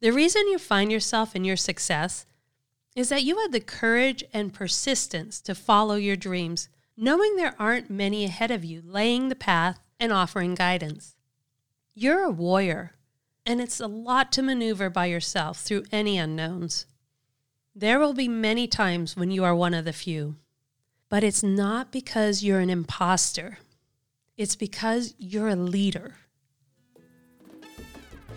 The reason you find yourself in your success is that you had the courage and persistence to follow your dreams, knowing there aren't many ahead of you laying the path and offering guidance. You're a warrior, and it's a lot to maneuver by yourself through any unknowns. There will be many times when you are one of the few, but it's not because you're an imposter. It's because you're a leader.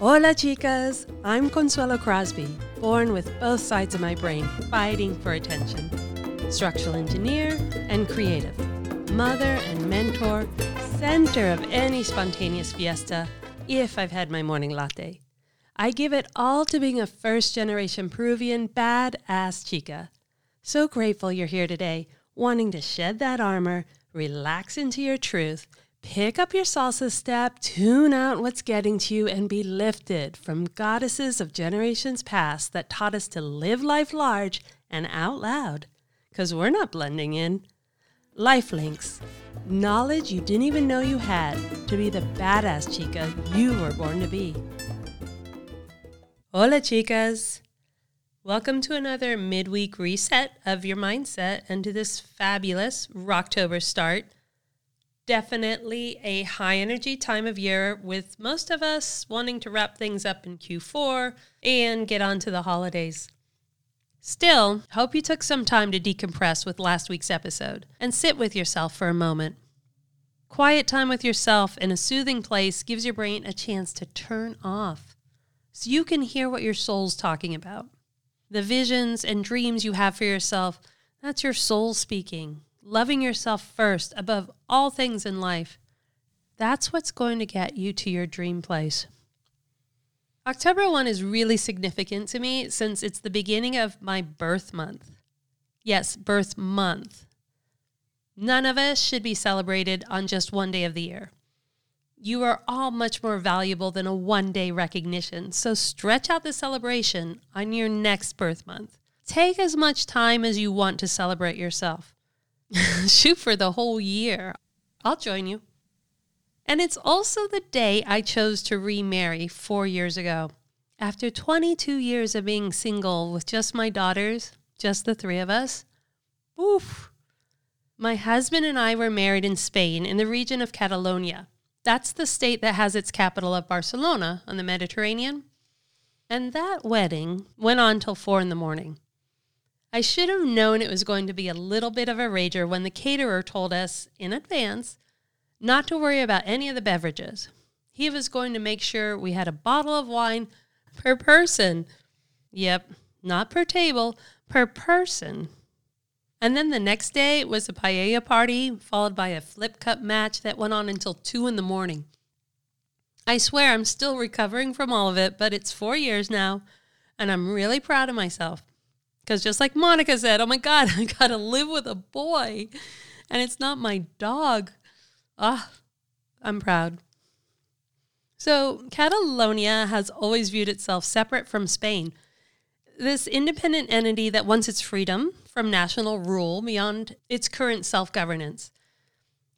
Hola, chicas! I'm Consuelo Crosby, born with both sides of my brain fighting for attention. Structural engineer and creative, mother and mentor, center of any spontaneous fiesta if I've had my morning latte. I give it all to being a first generation Peruvian badass chica. So grateful you're here today, wanting to shed that armor, relax into your truth, Pick up your salsa step, tune out what's getting to you, and be lifted from goddesses of generations past that taught us to live life large and out loud. Because we're not blending in. Life links. Knowledge you didn't even know you had to be the badass chica you were born to be. Hola, chicas. Welcome to another midweek reset of your mindset and to this fabulous Rocktober start definitely a high energy time of year with most of us wanting to wrap things up in Q4 and get on to the holidays. Still, hope you took some time to decompress with last week's episode and sit with yourself for a moment. Quiet time with yourself in a soothing place gives your brain a chance to turn off so you can hear what your soul's talking about. The visions and dreams you have for yourself, that's your soul speaking, loving yourself first above all things in life, that's what's going to get you to your dream place. October 1 is really significant to me since it's the beginning of my birth month. Yes, birth month. None of us should be celebrated on just one day of the year. You are all much more valuable than a one day recognition, so stretch out the celebration on your next birth month. Take as much time as you want to celebrate yourself. Shoot for the whole year. I'll join you. And it's also the day I chose to remarry four years ago. After 22 years of being single with just my daughters, just the three of us, oof. My husband and I were married in Spain in the region of Catalonia. That's the state that has its capital of Barcelona on the Mediterranean. And that wedding went on till four in the morning. I should have known it was going to be a little bit of a rager when the caterer told us in advance not to worry about any of the beverages. He was going to make sure we had a bottle of wine per person. Yep, not per table, per person. And then the next day was a paella party, followed by a flip cup match that went on until 2 in the morning. I swear I'm still recovering from all of it, but it's four years now, and I'm really proud of myself. Because just like Monica said, oh my God, I got to live with a boy and it's not my dog. Ah, I'm proud. So, Catalonia has always viewed itself separate from Spain. This independent entity that wants its freedom from national rule beyond its current self governance.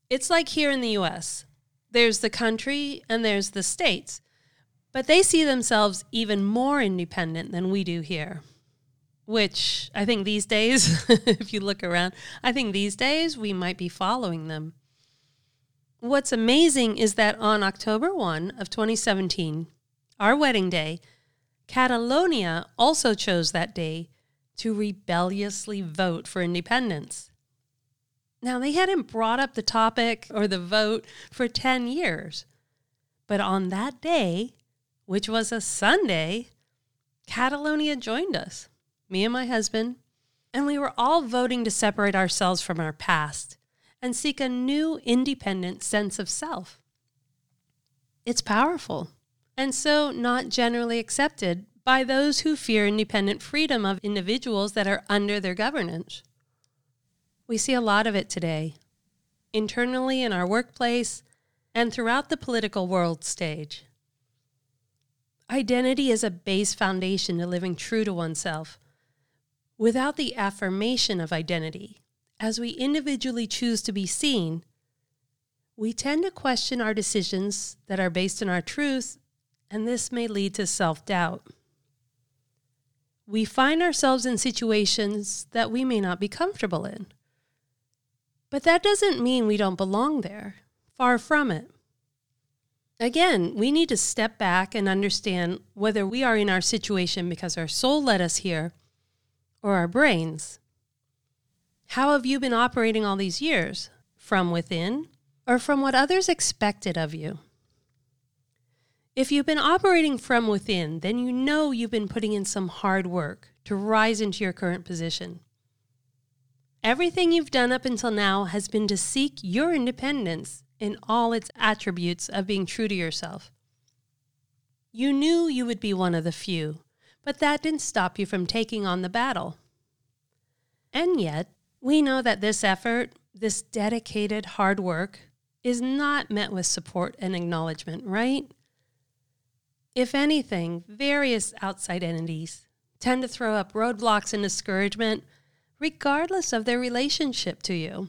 It's like here in the US there's the country and there's the states, but they see themselves even more independent than we do here which I think these days, if you look around, I think these days we might be following them. What's amazing is that on October 1 of 2017, our wedding day, Catalonia also chose that day to rebelliously vote for independence. Now, they hadn't brought up the topic or the vote for 10 years, but on that day, which was a Sunday, Catalonia joined us me and my husband, and we were all voting to separate ourselves from our past and seek a new independent sense of self. It's powerful, and so not generally accepted by those who fear independent freedom of individuals that are under their governance. We see a lot of it today, internally in our workplace and throughout the political world stage. Identity is a base foundation to living true to oneself Without the affirmation of identity, as we individually choose to be seen, we tend to question our decisions that are based on our truth, and this may lead to self doubt. we find ourselves in situations that we may not be comfortable in. But that doesn't mean we don't belong there. Far from it. Again, we need to step back and understand whether we are in our situation because our soul led us here or our brains. How have you been operating all these years? From within or from what others expected of you? If you've been operating from within, then you know you've been putting in some hard work to rise into your current position. Everything you've done up until now has been to seek your independence in all its attributes of being true to yourself. You knew you would be one of the few, but that didn't stop you from taking on the battle. And yet, we know that this effort, this dedicated hard work, is not met with support and acknowledgement, right? If anything, various outside entities tend to throw up roadblocks and discouragement regardless of their relationship to you.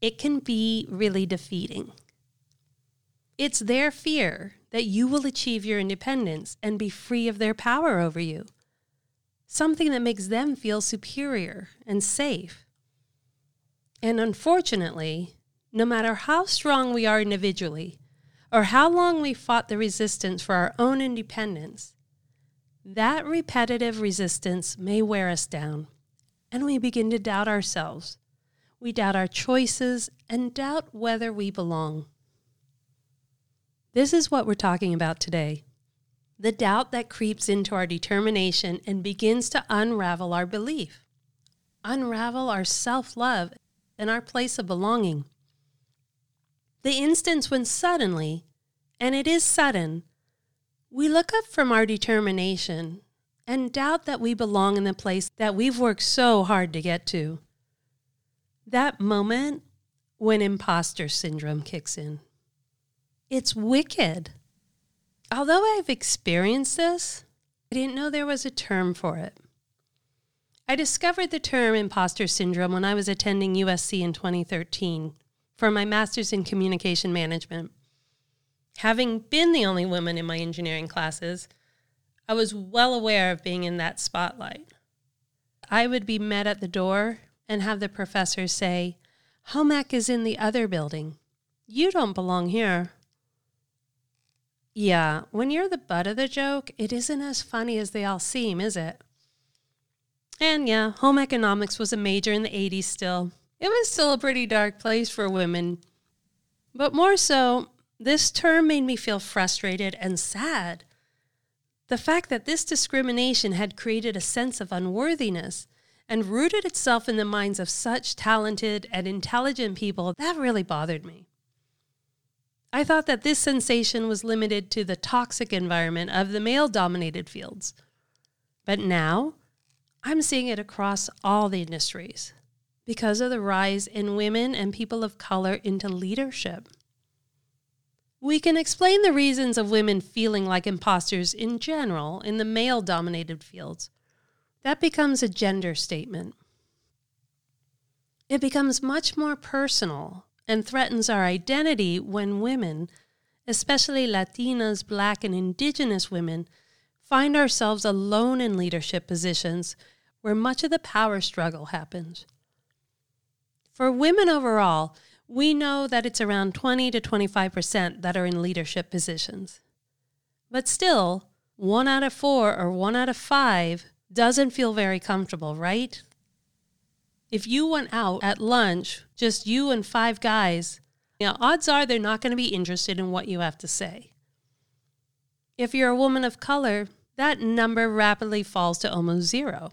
It can be really defeating. It's their fear that you will achieve your independence and be free of their power over you, something that makes them feel superior and safe. And unfortunately, no matter how strong we are individually, or how long we fought the resistance for our own independence, that repetitive resistance may wear us down, and we begin to doubt ourselves. We doubt our choices and doubt whether we belong. This is what we're talking about today the doubt that creeps into our determination and begins to unravel our belief, unravel our self love and our place of belonging. The instance when suddenly, and it is sudden, we look up from our determination and doubt that we belong in the place that we've worked so hard to get to. That moment when imposter syndrome kicks in. It's wicked. Although I've experienced this, I didn't know there was a term for it. I discovered the term imposter syndrome when I was attending USC in 2013 for my master's in communication management. Having been the only woman in my engineering classes, I was well aware of being in that spotlight. I would be met at the door and have the professor say, Home ec is in the other building. You don't belong here. Yeah, when you're the butt of the joke, it isn't as funny as they all seem, is it? And yeah, home economics was a major in the 80s still, it was still a pretty dark place for women. But more so, this term made me feel frustrated and sad. The fact that this discrimination had created a sense of unworthiness and rooted itself in the minds of such talented and intelligent people, that really bothered me. I thought that this sensation was limited to the toxic environment of the male dominated fields. But now, I'm seeing it across all the industries because of the rise in women and people of color into leadership. We can explain the reasons of women feeling like imposters in general in the male dominated fields. That becomes a gender statement. It becomes much more personal and threatens our identity when women, especially Latinas, Black, and Indigenous women, find ourselves alone in leadership positions where much of the power struggle happens. For women overall, we know that it's around 20 to 25% that are in leadership positions. But still, one out of four or one out of five doesn't feel very comfortable, right? If you went out at lunch, just you and five guys, you know, odds are they're not going to be interested in what you have to say. If you're a woman of color, that number rapidly falls to almost zero.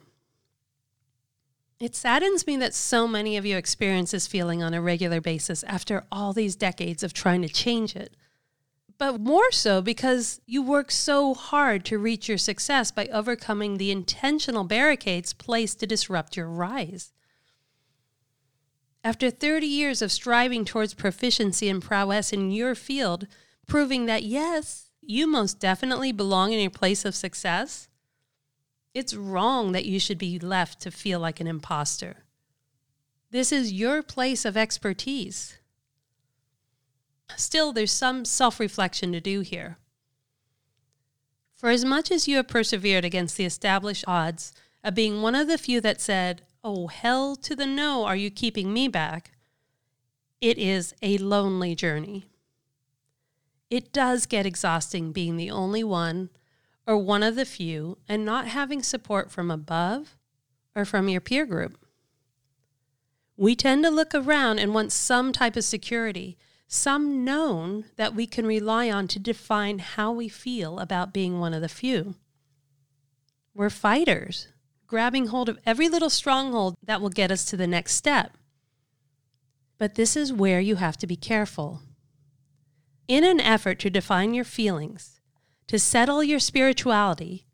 It saddens me that so many of you experience this feeling on a regular basis after all these decades of trying to change it. But more so because you work so hard to reach your success by overcoming the intentional barricades placed to disrupt your rise. After 30 years of striving towards proficiency and prowess in your field, proving that yes, you most definitely belong in your place of success, it's wrong that you should be left to feel like an imposter. This is your place of expertise. Still, there's some self reflection to do here. For as much as you have persevered against the established odds of being one of the few that said, Oh, hell to the no, are you keeping me back? It is a lonely journey. It does get exhausting being the only one or one of the few and not having support from above or from your peer group. We tend to look around and want some type of security, some known that we can rely on to define how we feel about being one of the few. We're fighters, grabbing hold of every little stronghold that will get us to the next step. But this is where you have to be careful. In an effort to define your feelings, to settle your spirituality,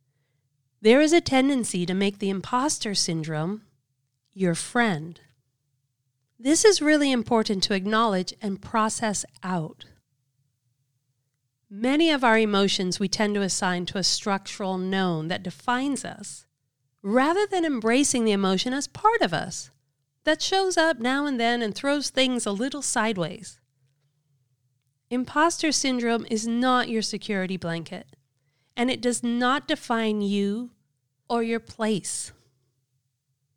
there is a tendency to make the imposter syndrome your friend. This is really important to acknowledge and process out. Many of our emotions we tend to assign to a structural known that defines us, rather than embracing the emotion as part of us that shows up now and then and throws things a little sideways. Imposter syndrome is not your security blanket, and it does not define you or your place.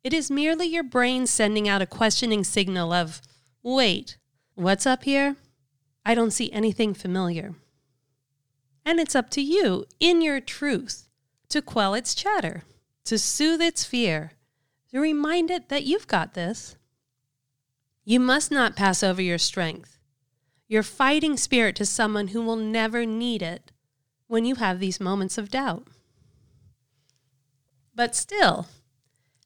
It is merely your brain sending out a questioning signal of, wait, what's up here? I don't see anything familiar. And it's up to you, in your truth, to quell its chatter, to soothe its fear, to remind it that you've got this. You must not pass over your strength, your fighting spirit to someone who will never need it when you have these moments of doubt. But still,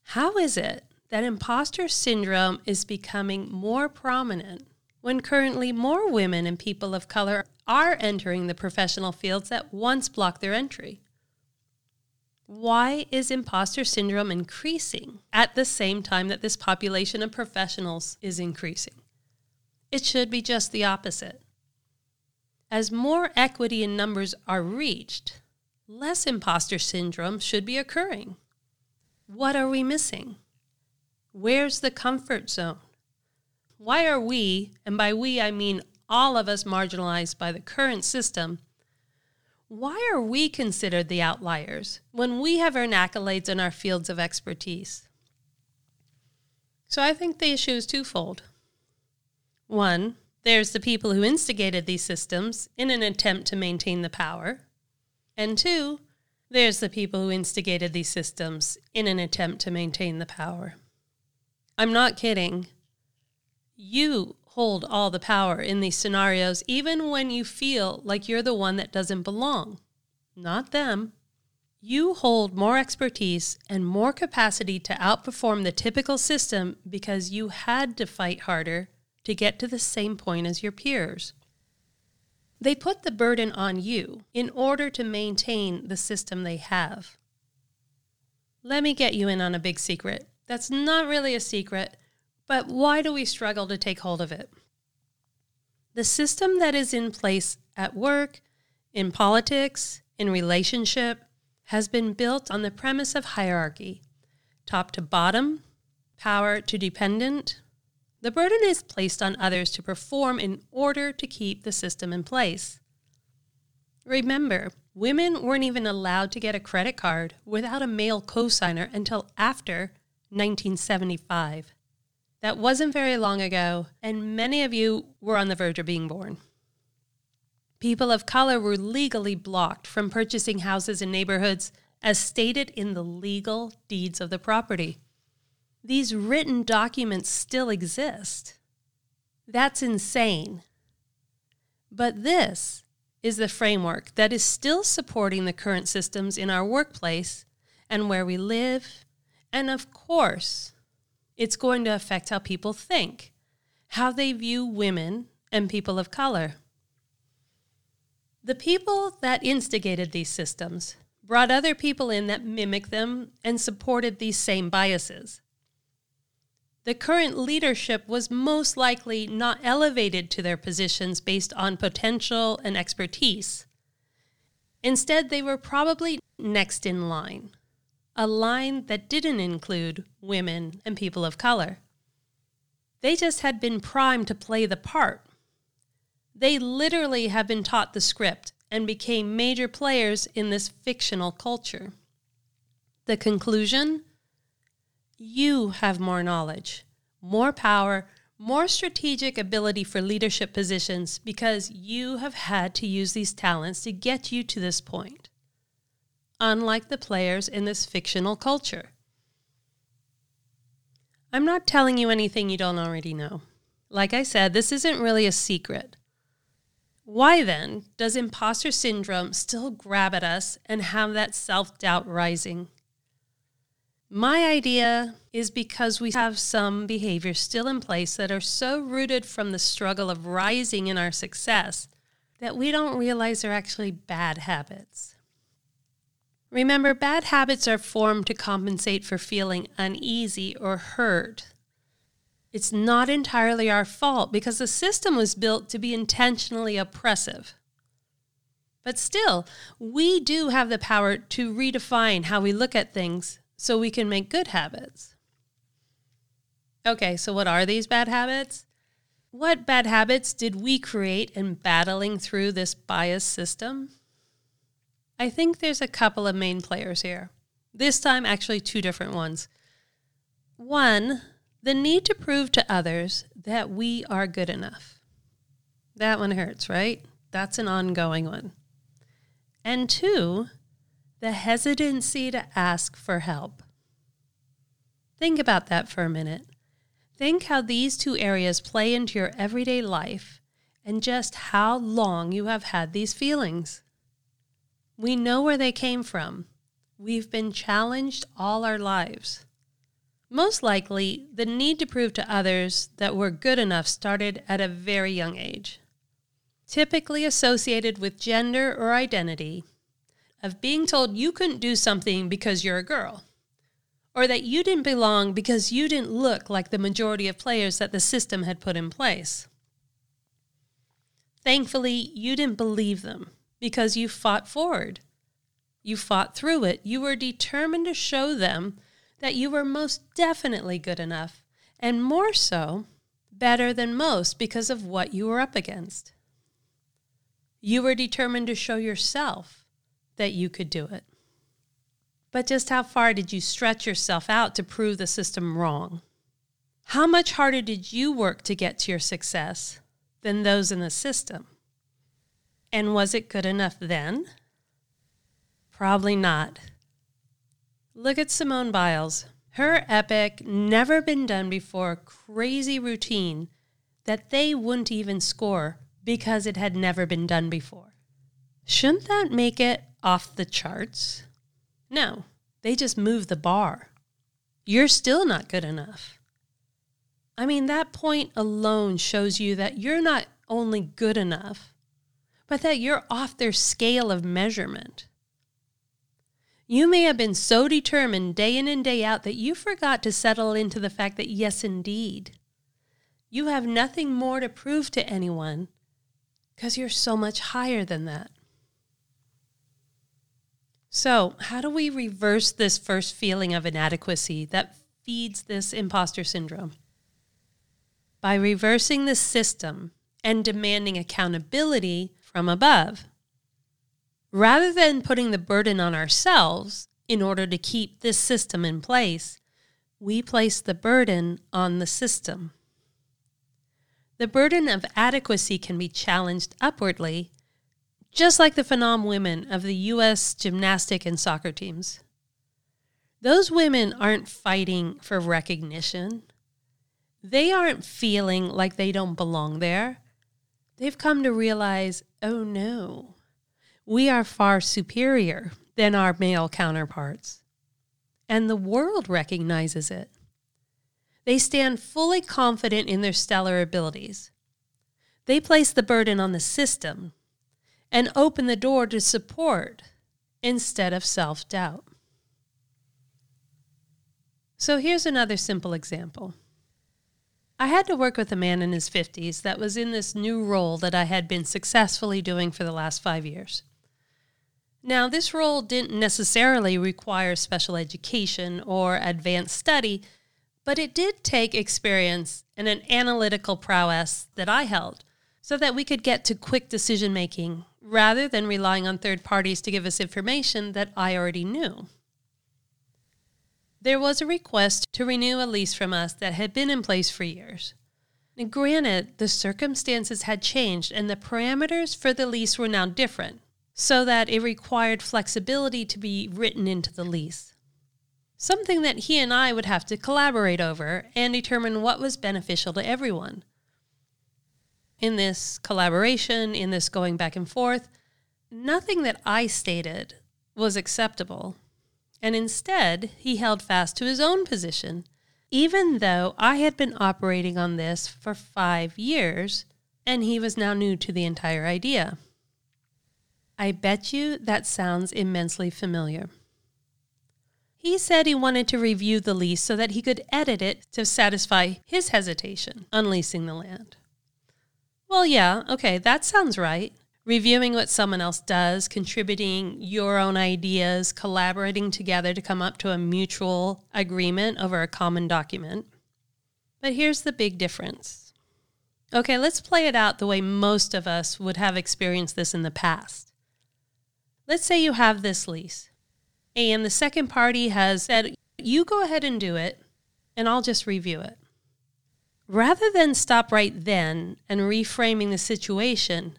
how is it that imposter syndrome is becoming more prominent when currently more women and people of color are entering the professional fields that once blocked their entry? Why is imposter syndrome increasing at the same time that this population of professionals is increasing? It should be just the opposite. As more equity in numbers are reached, less imposter syndrome should be occurring. What are we missing? Where's the comfort zone? Why are we, and by we I mean all of us marginalized by the current system, why are we considered the outliers when we have earned accolades in our fields of expertise? So I think the issue is twofold. One, there's the people who instigated these systems in an attempt to maintain the power. And two, there's the people who instigated these systems in an attempt to maintain the power. I'm not kidding. You hold all the power in these scenarios, even when you feel like you're the one that doesn't belong. Not them. You hold more expertise and more capacity to outperform the typical system because you had to fight harder to get to the same point as your peers. They put the burden on you in order to maintain the system they have. Let me get you in on a big secret. That's not really a secret, but why do we struggle to take hold of it? The system that is in place at work, in politics, in relationship, has been built on the premise of hierarchy top to bottom, power to dependent, the burden is placed on others to perform in order to keep the system in place. Remember, women weren't even allowed to get a credit card without a male cosigner until after 1975. That wasn't very long ago, and many of you were on the verge of being born. People of color were legally blocked from purchasing houses in neighborhoods as stated in the legal deeds of the property these written documents still exist. That's insane. But this is the framework that is still supporting the current systems in our workplace and where we live. And of course, it's going to affect how people think, how they view women and people of color. The people that instigated these systems brought other people in that mimic them and supported these same biases the current leadership was most likely not elevated to their positions based on potential and expertise. Instead, they were probably next in line, a line that didn't include women and people of color. They just had been primed to play the part. They literally have been taught the script and became major players in this fictional culture. The conclusion you have more knowledge, more power, more strategic ability for leadership positions because you have had to use these talents to get you to this point, unlike the players in this fictional culture. I'm not telling you anything you don't already know. Like I said, this isn't really a secret. Why then does imposter syndrome still grab at us and have that self doubt rising? My idea is because we have some behaviors still in place that are so rooted from the struggle of rising in our success that we don't realize they're actually bad habits. Remember, bad habits are formed to compensate for feeling uneasy or hurt. It's not entirely our fault because the system was built to be intentionally oppressive. But still, we do have the power to redefine how we look at things so we can make good habits. Okay, so what are these bad habits? What bad habits did we create in battling through this bias system? I think there's a couple of main players here. This time, actually, two different ones. One, the need to prove to others that we are good enough. That one hurts, right? That's an ongoing one. And two, the hesitancy to ask for help. Think about that for a minute. Think how these two areas play into your everyday life and just how long you have had these feelings. We know where they came from. We've been challenged all our lives. Most likely, the need to prove to others that we're good enough started at a very young age. Typically associated with gender or identity, of being told you couldn't do something because you're a girl, or that you didn't belong because you didn't look like the majority of players that the system had put in place. Thankfully, you didn't believe them because you fought forward. You fought through it. You were determined to show them that you were most definitely good enough, and more so, better than most because of what you were up against. You were determined to show yourself that you could do it. But just how far did you stretch yourself out to prove the system wrong? How much harder did you work to get to your success than those in the system? And was it good enough then? Probably not. Look at Simone Biles. Her epic, never been done before crazy routine that they wouldn't even score because it had never been done before. Shouldn't that make it off the charts? No, they just move the bar. You're still not good enough. I mean, that point alone shows you that you're not only good enough, but that you're off their scale of measurement. You may have been so determined day in and day out that you forgot to settle into the fact that, yes, indeed, you have nothing more to prove to anyone because you're so much higher than that. So, how do we reverse this first feeling of inadequacy that feeds this imposter syndrome? By reversing the system and demanding accountability from above. Rather than putting the burden on ourselves in order to keep this system in place, we place the burden on the system. The burden of adequacy can be challenged upwardly just like the phenom women of the U.S. gymnastic and soccer teams. Those women aren't fighting for recognition. They aren't feeling like they don't belong there. They've come to realize oh no, we are far superior than our male counterparts. And the world recognizes it. They stand fully confident in their stellar abilities. They place the burden on the system and open the door to support instead of self doubt. So here's another simple example. I had to work with a man in his 50s that was in this new role that I had been successfully doing for the last five years. Now, this role didn't necessarily require special education or advanced study, but it did take experience and an analytical prowess that I held so that we could get to quick decision making rather than relying on third parties to give us information that I already knew. There was a request to renew a lease from us that had been in place for years. Granted, the circumstances had changed and the parameters for the lease were now different, so that it required flexibility to be written into the lease. Something that he and I would have to collaborate over and determine what was beneficial to everyone. In this collaboration, in this going back and forth, nothing that I stated was acceptable. And instead, he held fast to his own position even though I had been operating on this for five years and he was now new to the entire idea. I bet you that sounds immensely familiar. He said he wanted to review the lease so that he could edit it to satisfy his hesitation on leasing the land. Well, yeah, okay, that sounds right reviewing what someone else does, contributing your own ideas, collaborating together to come up to a mutual agreement over a common document. But here's the big difference. Okay, let's play it out the way most of us would have experienced this in the past. Let's say you have this lease, and the second party has said, You go ahead and do it, and I'll just review it. Rather than stop right then and reframing the situation,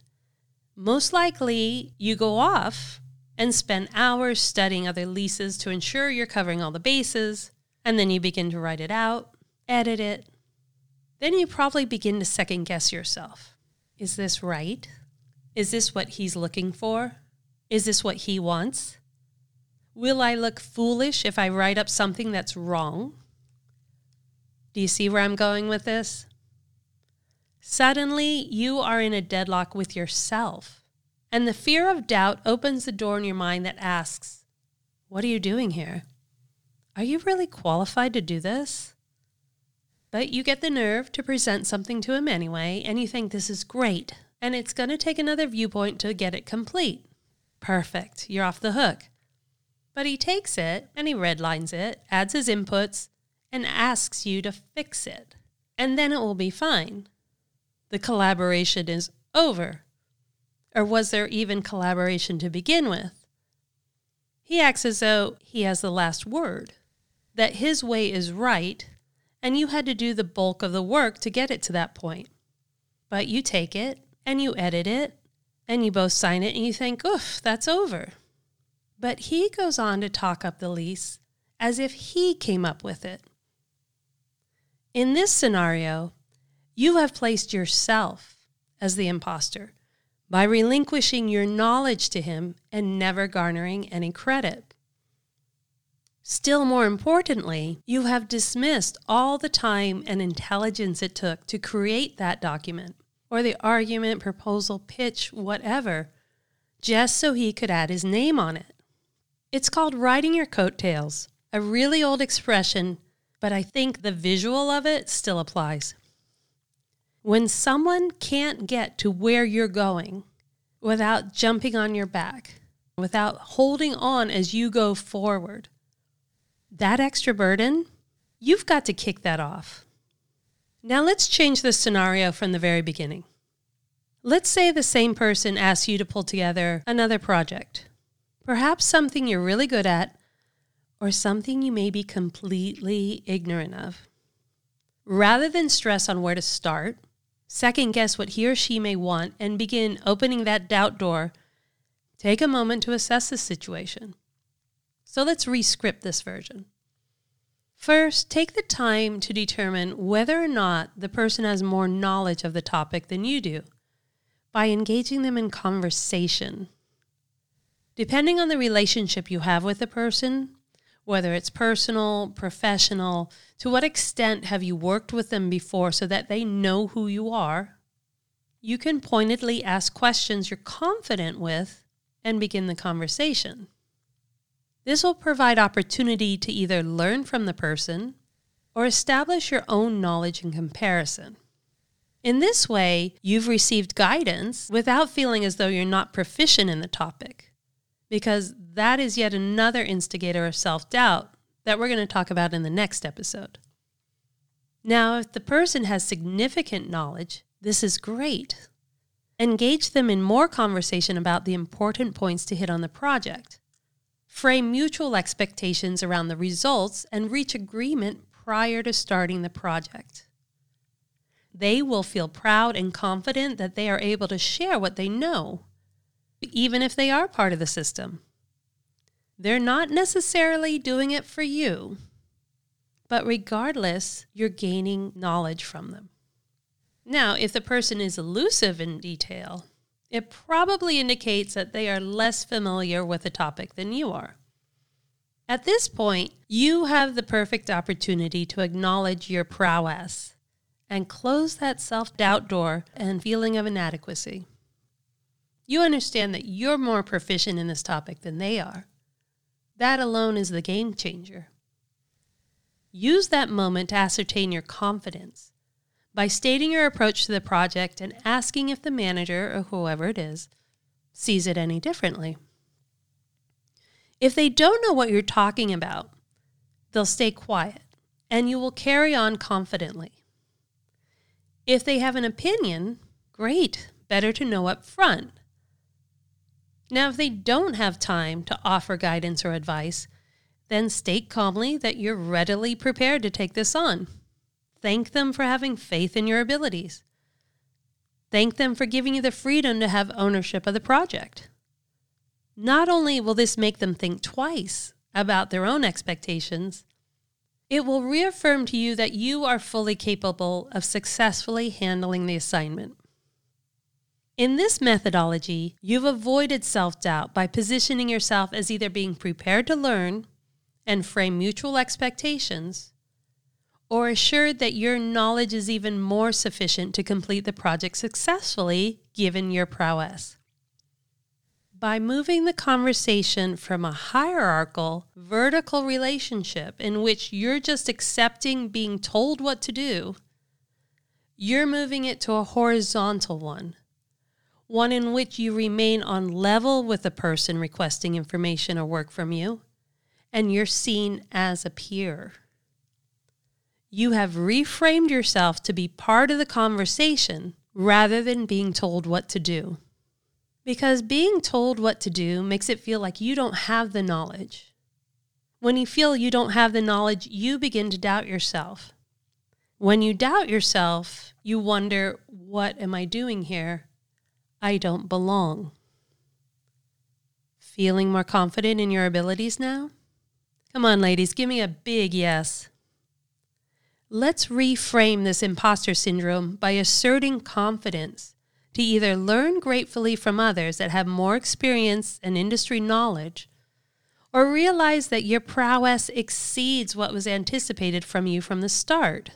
most likely you go off and spend hours studying other leases to ensure you're covering all the bases, and then you begin to write it out, edit it. Then you probably begin to second guess yourself. Is this right? Is this what he's looking for? Is this what he wants? Will I look foolish if I write up something that's wrong? Do you see where I'm going with this? Suddenly, you are in a deadlock with yourself. And the fear of doubt opens the door in your mind that asks, What are you doing here? Are you really qualified to do this? But you get the nerve to present something to him anyway, and you think this is great, and it's going to take another viewpoint to get it complete. Perfect, you're off the hook. But he takes it and he redlines it, adds his inputs, and asks you to fix it. And then it will be fine the collaboration is over? Or was there even collaboration to begin with? He acts as though he has the last word, that his way is right, and you had to do the bulk of the work to get it to that point. But you take it and you edit it and you both sign it and you think, oof, that's over. But he goes on to talk up the lease as if he came up with it. In this scenario, you have placed yourself as the impostor by relinquishing your knowledge to him and never garnering any credit. Still more importantly, you have dismissed all the time and intelligence it took to create that document or the argument, proposal, pitch, whatever, just so he could add his name on it. It's called riding your coattails, a really old expression, but I think the visual of it still applies. When someone can't get to where you're going without jumping on your back, without holding on as you go forward, that extra burden, you've got to kick that off. Now let's change the scenario from the very beginning. Let's say the same person asks you to pull together another project, perhaps something you're really good at, or something you may be completely ignorant of. Rather than stress on where to start, second guess what he or she may want, and begin opening that doubt door, take a moment to assess the situation. So let's rescript this version. First, take the time to determine whether or not the person has more knowledge of the topic than you do by engaging them in conversation. Depending on the relationship you have with the person, whether it's personal, professional, to what extent have you worked with them before so that they know who you are? You can pointedly ask questions you're confident with and begin the conversation. This will provide opportunity to either learn from the person or establish your own knowledge in comparison. In this way, you've received guidance without feeling as though you're not proficient in the topic because that is yet another instigator of self doubt that we're going to talk about in the next episode. Now, if the person has significant knowledge, this is great. Engage them in more conversation about the important points to hit on the project. Frame mutual expectations around the results and reach agreement prior to starting the project. They will feel proud and confident that they are able to share what they know, even if they are part of the system. They're not necessarily doing it for you, but regardless, you're gaining knowledge from them. Now, if the person is elusive in detail, it probably indicates that they are less familiar with the topic than you are. At this point, you have the perfect opportunity to acknowledge your prowess and close that self doubt door and feeling of inadequacy. You understand that you're more proficient in this topic than they are. That alone is the game changer. Use that moment to ascertain your confidence by stating your approach to the project and asking if the manager or whoever it is sees it any differently. If they don't know what you're talking about, they'll stay quiet and you will carry on confidently. If they have an opinion, great, better to know up front now, if they don't have time to offer guidance or advice, then state calmly that you're readily prepared to take this on. Thank them for having faith in your abilities. Thank them for giving you the freedom to have ownership of the project. Not only will this make them think twice about their own expectations, it will reaffirm to you that you are fully capable of successfully handling the assignment. In this methodology, you've avoided self doubt by positioning yourself as either being prepared to learn and frame mutual expectations, or assured that your knowledge is even more sufficient to complete the project successfully given your prowess. By moving the conversation from a hierarchical, vertical relationship in which you're just accepting being told what to do, you're moving it to a horizontal one one in which you remain on level with the person requesting information or work from you, and you're seen as a peer. You have reframed yourself to be part of the conversation rather than being told what to do. Because being told what to do makes it feel like you don't have the knowledge. When you feel you don't have the knowledge, you begin to doubt yourself. When you doubt yourself, you wonder, What am I doing here? I don't belong. Feeling more confident in your abilities now? Come on, ladies, give me a big yes. Let's reframe this imposter syndrome by asserting confidence to either learn gratefully from others that have more experience and industry knowledge, or realize that your prowess exceeds what was anticipated from you from the start.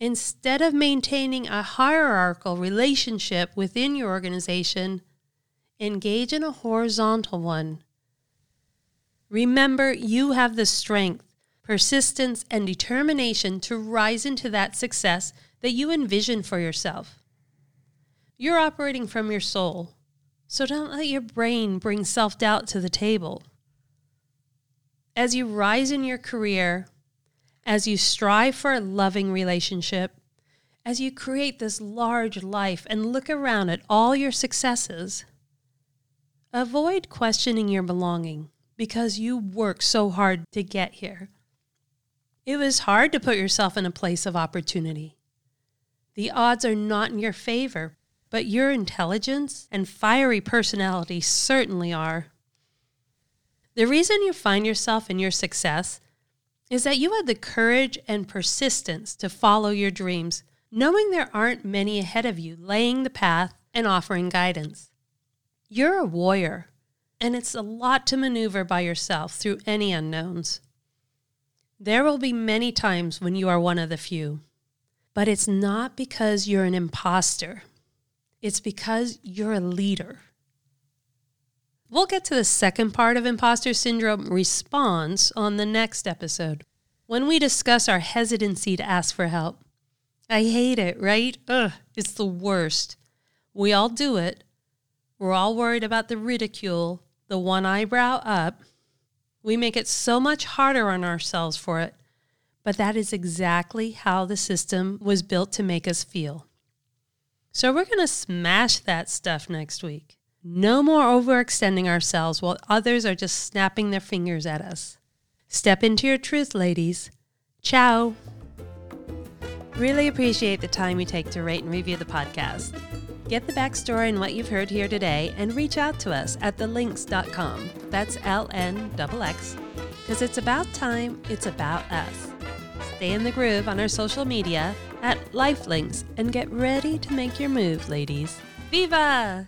Instead of maintaining a hierarchical relationship within your organization, engage in a horizontal one. Remember, you have the strength, persistence, and determination to rise into that success that you envision for yourself. You're operating from your soul, so don't let your brain bring self doubt to the table. As you rise in your career, as you strive for a loving relationship, as you create this large life and look around at all your successes, avoid questioning your belonging because you work so hard to get here. It was hard to put yourself in a place of opportunity. The odds are not in your favor, but your intelligence and fiery personality certainly are. The reason you find yourself in your success is that you had the courage and persistence to follow your dreams, knowing there aren't many ahead of you laying the path and offering guidance. You're a warrior, and it's a lot to maneuver by yourself through any unknowns. There will be many times when you are one of the few, but it's not because you're an imposter. It's because you're a leader. We'll get to the second part of imposter syndrome response on the next episode when we discuss our hesitancy to ask for help. I hate it, right? Ugh, it's the worst. We all do it. We're all worried about the ridicule, the one eyebrow up. We make it so much harder on ourselves for it, but that is exactly how the system was built to make us feel. So we're going to smash that stuff next week. No more overextending ourselves while others are just snapping their fingers at us. Step into your truth, ladies. Ciao. Really appreciate the time you take to rate and review the podcast. Get the backstory and what you've heard here today and reach out to us at thelnx.com. That's L N X. Because it's about time, it's about us. Stay in the groove on our social media at Lifelinks and get ready to make your move, ladies. Viva!